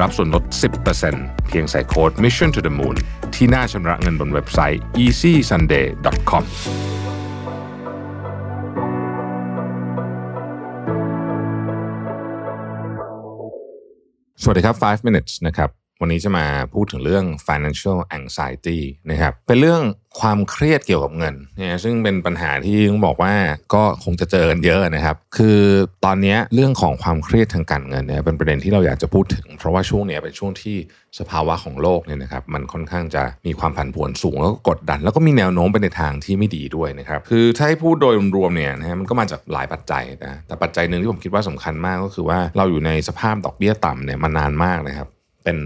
รับส่วนลด 10%เพียงใส่โค้ด Mission to the Moon ที่หน้าชำระเงินบนเว็บไซต์ easysunday.com สวัสดีครับ 5 minutes นะครับ วันนี้จะมาพูดถึงเรื่อง financial anxiety นะครับ เป็นเรื่องความเครียดเกี่ยวกับเงินนี่ยซึ่งเป็นปัญหาที่ต้องบอกว่าก็คงจะเจอกันเยอะนะครับ คือตอนนี้เรื่องของความเครียดทางการเงินเนี่ยเป็นประเด็นที่เราอยากจะพูดถึง เพราะว่าช่วงนี้เป็นช่วงที่สภาวะของโลกเนี่ยนะครับ มันค่อนข้างจะมีความผันผวนสูงแล้วก็กดดัน แล้วก็มีแนวโน้มไปในทางที่ไม่ดีด้วยนะครับ คือถ้าให้พูดโดยรวมๆเนี่ยนะฮะมันก็มาจากหลายปัจจัยนะแต่ปัจจัยหนึ่งที่ผมคิดว่าสำคัญมากก็คือว่าเราอยู่ในสภาพดอกเบี้ยต่ำเนี่ยมานานมากนะครับ เป็น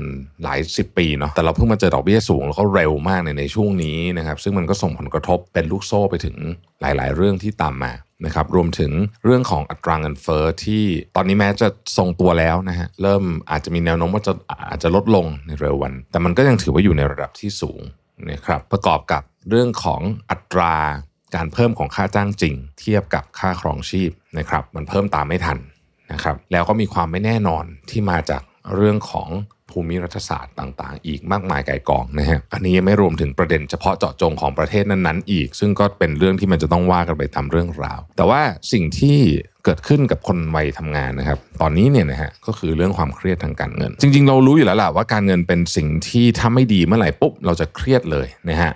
หลายสิบปีเนาะแต่เราเพิ่งมาเจอดอกเบี้ยสูงแล้วก็เร็วมากในในช่วงนี้นะครับซึ่งมันก็ส่งผลกระทบเป็นลูกโซ่ไปถึงหลาย ๆ เรื่องที่ตามมานะครับรวมถึงเรื่องของอัตราเงินเฟ้อที่ตอนนี้แม้จะทรงตัวแล้วนะฮะเริ่มอาจจะมีแนวโน้มว่าจะอาจจะลดลงในเร็ววัน แต่มันก็ยังถือว่าอยู่ในระดับที่สูงนะครับประกอบกับเรื่องของอัตราการเพิ่มของค่าจ้างจริง เทียบกับค่าครองชีพนะครับมันเพิ่มตามไม่ทันนะครับแล้วก็มีความไม่แน่นอนที่มาจากเรื่องของ ภูมิรัฐศาสตร์ต่างๆ อีกมากมายไกลกองนะฮะอันนี้ยังไม่รวมถึงประเด็นเฉพาะเจาะจงของประเทศนั้นๆ อีก ซึ่งก็เป็นเรื่องที่มันจะต้องว่ากันไปตามเรื่องราว แต่ว่าสิ่งที่เกิดขึ้นกับคนวัยทำงานนะครับ ตอนนี้เนี่ยนะฮะก็คือเรื่องความเครียดทางการเงิน จริง ๆ เรารู้อยู่แล้วแหละว่าการเงินเป็นสิ่งที่ถ้าไม่ดีเมื่อไหร่ปุ๊บเราจะเครียดเลยนะฮะ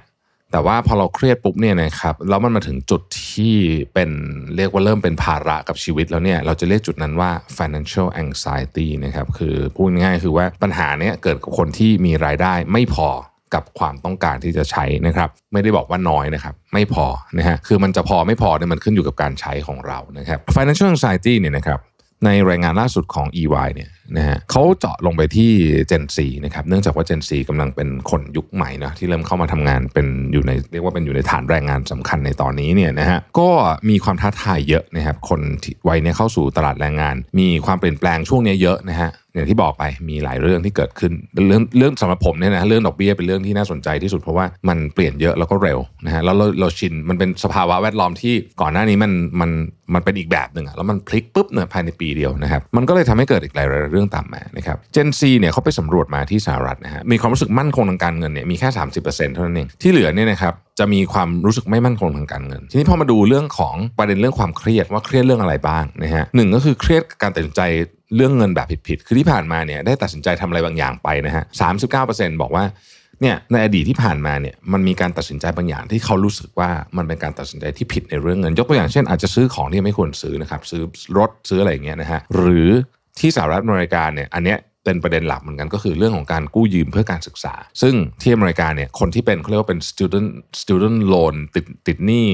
แต่ว่าพอเราเครียดปุ๊บเนี่ยนะครับแล้วมันมาถึงจุดที่เป็นเรียกว่าเริ่มเป็นภาระกับชีวิตแล้วเนี่ยเราจะเรียกจุดนั้นว่า financial anxiety นะครับคือพูดง่ายคือว่าปัญหาเนี้ยเกิดกับคนที่มีรายได้ไม่พอกับความต้องการที่จะใช้นะครับ ไม่ได้บอกว่าน้อยนะครับ ไม่พอนะฮะคือมันจะพอไม่พอเนี่ยมันขึ้นอยู่กับการใช้ของเรานะครับ financial anxiety เนี่ยนะครับในรายงานล่าสุดของ EY เนี่ย นะฮะเขาเจาะลงไปที่ Gen Z นะครับเนื่องจากว่า Gen Z กำลังเป็นคนยุคใหม่นะที่เริ่มเข้ามาทำงานเป็นอยู่ในเรียกว่าเป็นอยู่ในฐานแรงงานสำคัญในตอนนี้เนี่ยนะฮะก็มีความท้าทายเยอะนะครับคนวัยนี้เข้าสู่ตลาดแรงงาน มีความเปลี่ยนแปลงช่วงนี้เยอะนะฮะอย่างที่บอกไปมีหลายเรื่องที่เกิดขึ้นเรื่องเรื่องสำหรับผมเนี่ยนะเรื่องดอกเบี้ยเป็นเรื่องที่น่าสนใจที่สุดเพราะว่ามันเปลี่ยนเยอะแล้วก็เร็วนะฮะแล้วเราเราชินมันเป็นสภาวะแวดล้อมที่ก่อนหน้านี้มันมันมันเป็นอีกแบบหนึ่งอะแล้วมันพลิกปุ๊บเนี่ยภายในปีเดียวนะครับมันก็เลยทำให้เกิดอีกหลายเรื่องตามมานะครับเจนซีเนี่ยเขาไปสำรวจมาที่สหรัฐนะฮะมีความรู้สึกมั่นคงทางการเงินเนี่ยมีแค่ 30%เท่านั้นเองที่เหลือเนี่ยนะครับจะมีความรู้สึกไม่มั่นคงทางการเงิน ทีนี้พอมาดูเรื่องของประเด็นเรื่องความเครียดว่าเครียดเรื่องอะไรบ้างนะฮะหนึ่งก็คือเครียดการตัดสินใจเรื่องเงินแบบผิดๆคือที่ผ่านมาเนี่ยได้ตัดสินใจทำอะไรบางอย่างไปนะฮะสามสิบเก้าเปอร์เซ็นต์บอกว่าเนี่ยในอดีตที่ผ่านมาเนี่ยมันมีการตัดสินใจบางอย่างที่เขารู้สึกว่ามันเป็นการตัดสินใจที่ผิดในเรื่องเงิน ยกตัวอย่างเช่นอาจจะซื้อของที่ไม่ควรซื้อนะครับซื้อรถซื้ออะไรอย่างเงี้ยนะฮะหรือ ที่สหรัฐอเมริกาเนี่ยอันเนี้ย เป็นประเด็นหลักเหมือนกันก็คือเรื่องของการกู้ยืมเพื่อการศึกษา ซึ่งที่อเมริกาเนี่ยคนที่เป็นเขาเรียกว่าเป็น student student loan ติดติดหนี้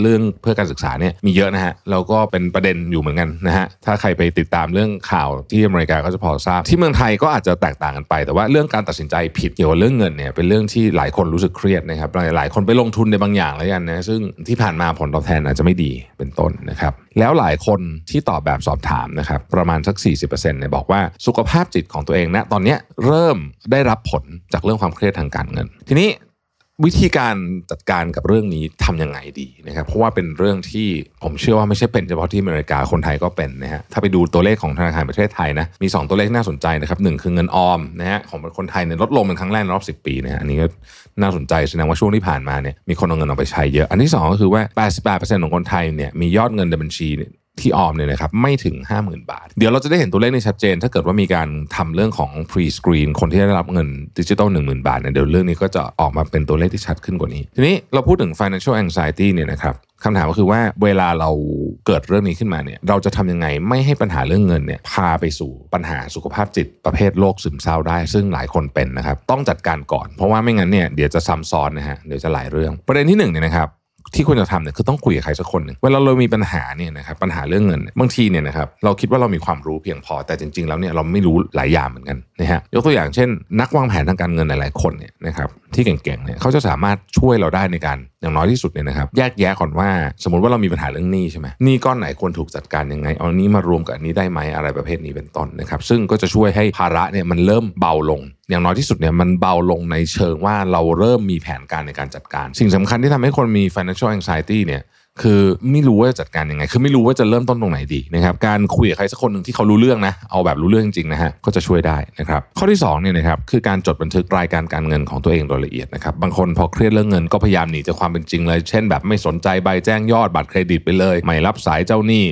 เรื่องเพื่อการศึกษาเนี่ยมีเยอะนะฮะแล้วก็เป็นประเด็นอยู่เหมือนกันนะฮะถ้าใครไปติดตามเรื่องข่าวที่อเมริกาก็จะพอทราบ ที่เมืองไทยก็อาจจะแตกต่างกันไป แต่ว่าเรื่องการตัดสินใจผิดเกี่ยวกับเรื่องเงินเนี่ยเป็นเรื่องที่หลายคนรู้สึกเครียดนะครับหลายหลายคนไปลงทุนในบางอย่างแล้วกันนะซึ่งที่ผ่านมาผลตอบแทนอาจจะไม่ดีเป็นต้นนะครับแล้วหลายคนที่ตอบแบบสอบถามนะครับประมาณสัก 40%เนี่ยบอกว่าสุขภาพจิตของตัวเองนะตอนนี้เริ่มได้รับผลจากเรื่องความเครียดทางการเงิน ทีนี้วิธีการจัดการกับเรื่องนี้ทำยังไงดีนะครับเพราะว่าเป็นเรื่องที่ผมเชื่อว่าไม่ใช่เป็นเฉพาะที่อเมริกาคนไทยก็เป็นนะฮะถ้าไปดูตัวเลขของธนาคารประเทศไทยนะมี 2 ตัวเลขน่าสนใจนะครับหนึ่งคือเงินออมนะฮะของคนไทยเนี่ยลดลงเป็นครั้งแรกในรอบ 10 ปีนะฮะอันนี้ก็น่าสนใจแสดงว่าช่วงที่ผ่านมาเนี่ยมีคนเอาเงินออกไปใช้เยอะ อันที่ 2 ก็คือว่า 88%ของคนไทยเนี่ยมียอดเงินในบัญชี ที่ออมเนี่ยนะครับไม่ถึง 50,000 บาท เดี๋ยวเราจะได้เห็นตัวเลขในชัดเจน ถ้าเกิดว่ามีการทำเรื่องของ pre screen คนที่ได้รับเงินดิจิตอล10,000 บาทเนี่ยเดี๋ยวเรื่องนี้ก็จะออกมาเป็นตัวเลขที่ชัดขึ้นกว่านี้ ทีนี้เราพูดถึง financial anxiety เนี่ยนะครับคำถามก็คือว่าเวลาเราเกิดเรื่องนี้ขึ้นมาเนี่ยเราจะทำยังไงไม่ให้ปัญหาเรื่องเงินเนี่ยพาไปสู่ปัญหาสุขภาพจิตประเภทโรคซึมเศร้าได้ ซึ่งหลายคนเป็นนะครับต้องจัดการก่อน เพราะว่าไม่งั้นเนี่ยเดี๋ยวจะซ้ำซ้อนนะฮะเดี๋ยวจะหลายเรื่อง ประเด็นที่หนึ่งเนี่ยนะครับ ที่ควรจะทำเนี่ยคือต้องคุยกับใครสักคนหนึ่งเวลาเรามีปัญหาเนี่ยนะครับปัญหาเรื่องเงินบางทีเนี่ยนะครับเราคิดว่าเรามีความรู้เพียงพอแต่จริง ๆ แล้วเนี่ยเราไม่รู้หลายอย่างเหมือนกันนะฮะยกตัวอย่างเช่น นักวางแผนทางการเงินหลายๆคนเนี่ยนะครับที่เก่งๆเนี่ยเขาจะสามารถช่วยเราได้ในการอย่างน้อยที่สุดเนี่ยนะครับแยกแยะก่อนว่า สมมติว่าเรามีปัญหาเรื่องหนี้ใช่ไหมหนี้ก้อนไหนควรถูกจัดการยังไง เอานี้มารวมกับอันนี้ได้ไหมอะไรประเภทนี้เป็นต้นนะครับซึ่งก็จะช่วยให้ภาระเนี่ยมันเริ่มเบาลง อย่างน้อยที่สุดเนี่ยมันเบาลงในเชิงว่าเราเริ่มมีแผนการในการจัดการ สิ่งสำคัญที่ทำให้คนมี financial anxiety เนี่ยคือไม่รู้ว่าจะจัดการยังไง คือไม่รู้ว่าจะเริ่มต้นตรงไหนดีนะครับ การคุยกับใครสักคนหนึ่งที่เขารู้เรื่องนะ เอาแบบรู้เรื่องจริงๆนะฮะ ก็จะช่วยได้นะครับ ข้อที่2เนี่ยนะครับ คือการจดบันทึกรายการการเงินของตัวเองโดยละเอียดนะครับ บางคนพอเครียดเรื่องเงินก็พยายามหนีจากความเป็นจริงเลย เช่นแบบไม่สนใจใบแจ้งยอดบัตรเครดิตไปเลย ไม่รับสายเจ้าหนี้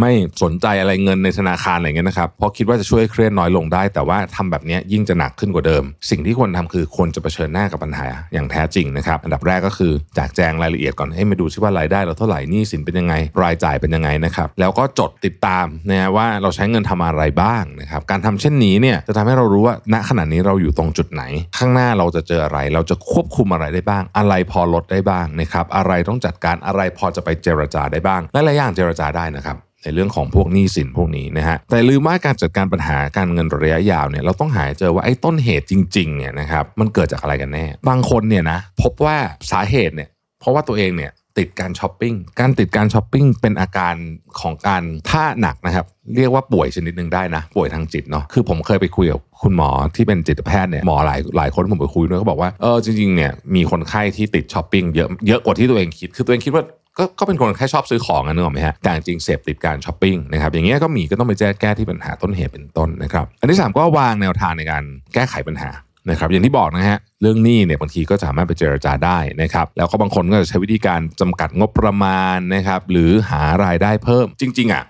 ไม่สนใจอะไรเงินในธนาคารอะไรเงี้ยนะครับเพราะคิดว่าจะช่วยเครียดน้อยลงได้ แต่ว่าทำแบบนี้ยิ่งจะหนักขึ้นกว่าเดิม สิ่งที่ควรทำคือควรจะเผชิญหน้ากับปัญหาอย่างแท้จริงนะครับอันดับแรกก็คือจากแจงรายละเอียดก่อนให้มาดูซิว่ารายได้เราเท่าไหร่นี้สินเป็นยังไง รายจ่ายเป็นยังไงนะครับแล้วก็จดติดตามนะว่าเราใช้เงินทำอะไรบ้างนะครับการทำเช่นนี้เนี่ยจะทำให้เรารู้ว่าณขณะนี้เราอยู่ตรงจุดไหน ข้างหน้าเราจะเจออะไร เราจะควบคุมอะไรได้บ้าง อะไรพอลดได้บ้างนะครับอะไรต้องจัดการอะไรพอจะไปเจรจาได้บ้างและหลายอย่างเจรจาได้นะครับในเรื่องของพวกหนี้สินพวกนี้นะฮะแต่ลืมว่าการจัดการปัญหาการเงินระยะยาวเนี่ยเราต้องหาเจอว่าไอ้ต้นเหตุจริงๆเนี่ยนะครับมันเกิดจากอะไรกันแน่ บางคนเนี่ยนะพบว่าสาเหตุเนี่ยเพราะว่าตัวเองเนี่ยติดการช้อปปิ้ง การติดการช้อปปิ้งเป็นอาการของการถ้าหนักนะครับ เรียกว่าป่วยชนิดหนึ่งได้นะ ป่วยทางจิตเนาะ คือผมเคยไปคุยกับคุณหมอที่เป็นจิตแพทย์เนี่ย หมอหลายหลายคนผมไปคุยด้วยเขาบอกว่า เออจริงๆเนี่ยมีคนไข้ที่ติดช้อปปิ้งเยอะเยอะกว่าที่ตัวเองคิด คือตัวเองคิดว่า ก็ก็เป็นคนแค่ชอบซื้อของนะนึกออกไหมฮะแต่จริงเสพติดการช้อปปิ้งนะครับอย่างเงี้ยก็มีก็ต้องไปแก้แก้ที่ปัญหาต้นเหตุเป็นต้นนะครับ อันที่ 3 ก็วางแนวทางในการแก้ไขปัญหานะครับอย่างที่บอกนะฮะเรื่องหนี้เนี่ยบางทีก็สามารถไปเจรจาได้นะครับแล้วก็บางคนก็จะใช้วิธีการจำกัดงบประมาณนะครับหรือหารายได้เพิ่มจริง ๆอะ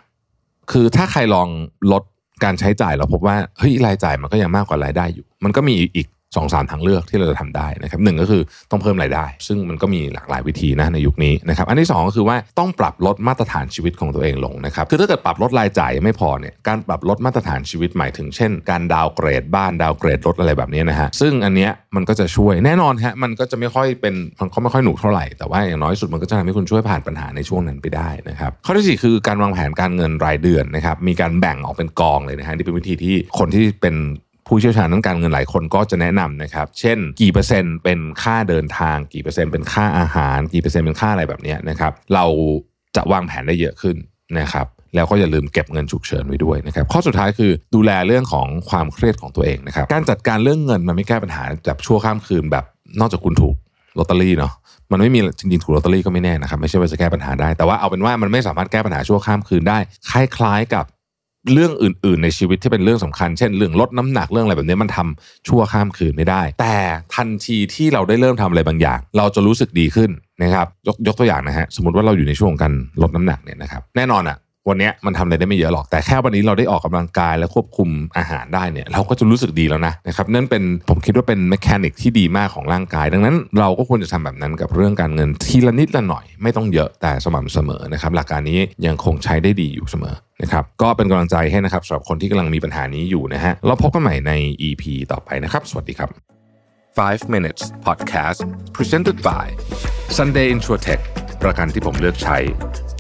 คือถ้าใครลองลดการใช้จ่ายเราพบว่าเฮ้ยรายจ่ายมันก็ยังมากกว่ารายได้อยู่ มันก็มีอีก สองสามทางเลือกที่เราจะทำได้นะครับหนึ่งก็คือต้องเพิ่มรายได้ ซึ่งมันก็มีหลากหลายวิธีนะในยุคนี้นะครับอันที่ 2 ก็คือว่าต้องปรับลดมาตรฐานชีวิตของตัวเองลงนะครับคือถ้าเกิดปรับลดรายจ่ายไม่พอเนี่ยการปรับลดมาตรฐานชีวิตหมายถึงเช่น การดาวเกรดบ้านดาวเกรดรถอะไรแบบนี้นะฮะซึ่งอันเนี้ยมันก็จะช่วยแน่นอนฮะมันก็จะไม่ค่อยเป็นมันก็ไม่ค่อยหนุกเท่าไหร่แต่ว่าอย่างน้อยสุดมันก็จะทำให้คุณช่วยผ่านปัญหาในช่วงนั้นไปได้นะครับข้อที่ 4 คือการวางแผนการเงินรายเดือนนะครับมีการแบ่งออกเป็นกองเลยนะฮะนี่เป็นวิธีที่คนที่เป็น ผู้เชี่ยวชาญด้านการเงินหลายคนก็จะแนะนำนะครับ เช่น กี่เปอร์เซ็นต์เป็นค่าเดินทาง กี่เปอร์เซ็นต์เป็นค่าอาหาร กี่เปอร์เซ็นต์เป็นค่าอะไรแบบนี้นะครับ เราจะวางแผนได้เยอะขึ้นนะครับแล้วก็อย่าลืมเก็บเงินฉุกเฉินไว้ด้วยนะครับข้อสุดท้ายคือดูแลเรื่องของความเครียดของตัวเองนะครับการจัดการเรื่องเงินมันไม่แก้ปัญหาแบบชั่วข้ามคืนแบบนอกจากคุณถูกลอตเตอรี่เนาะมันไม่มีจริงๆถูกลอตเตอรี่ก็ไม่แน่นะครับไม่ใช่ว่าจะแก้ปัญหาได้ แต่ว่าเอาเป็นว่ามันไม่สามารถแก้ปัญหาชั่วข้ามคืนได้ คล้ายๆกับ เรื่องอื่น ๆ ในชีวิตที่เป็นเรื่องสำคัญ เช่นเรื่องลดน้ำหนักเรื่องอะไรแบบนี้มันทำชั่วข้ามคืนไม่ได้ แต่ทันทีที่เราได้เริ่มทำอะไรบางอย่าง เราจะรู้สึกดีขึ้นนะครับยกยกตัวอย่างนะฮะสมมติว่าเราอยู่ในช่วงของการลดน้ำหนักเนี่ยนะครับแน่นอนอะ วันนี้มันทำอะไรได้ไม่เยอะหรอกแต่แค่วันนี้เราได้ออกกำลังกายและควบคุมอาหารได้เนี่ยเราก็จะรู้สึกดีแล้วนะนะครับนั่นเป็นผมคิดว่าเป็นแมชานิกที่ดีมากของร่างกาย ดังนั้นเราก็ควรจะทำแบบนั้นกับเรื่องการเงินทีละนิดละหน่อยไม่ต้องเยอะแต่สม่ำเสมอนะครับหลักการนี้ยังคงใช้ได้ดีอยู่เสมอนะครับก็เป็นกำลังใจให้นะครับสำหรับคนที่กำลังมีปัญหานี้อยู่นะฮะเราพบกันใหม่ใน EP ต่อไปนะครับ สวัสดีครับ 5 minutes podcast presented by Sunday Insurtech ประกันที่ผมเลือกใช้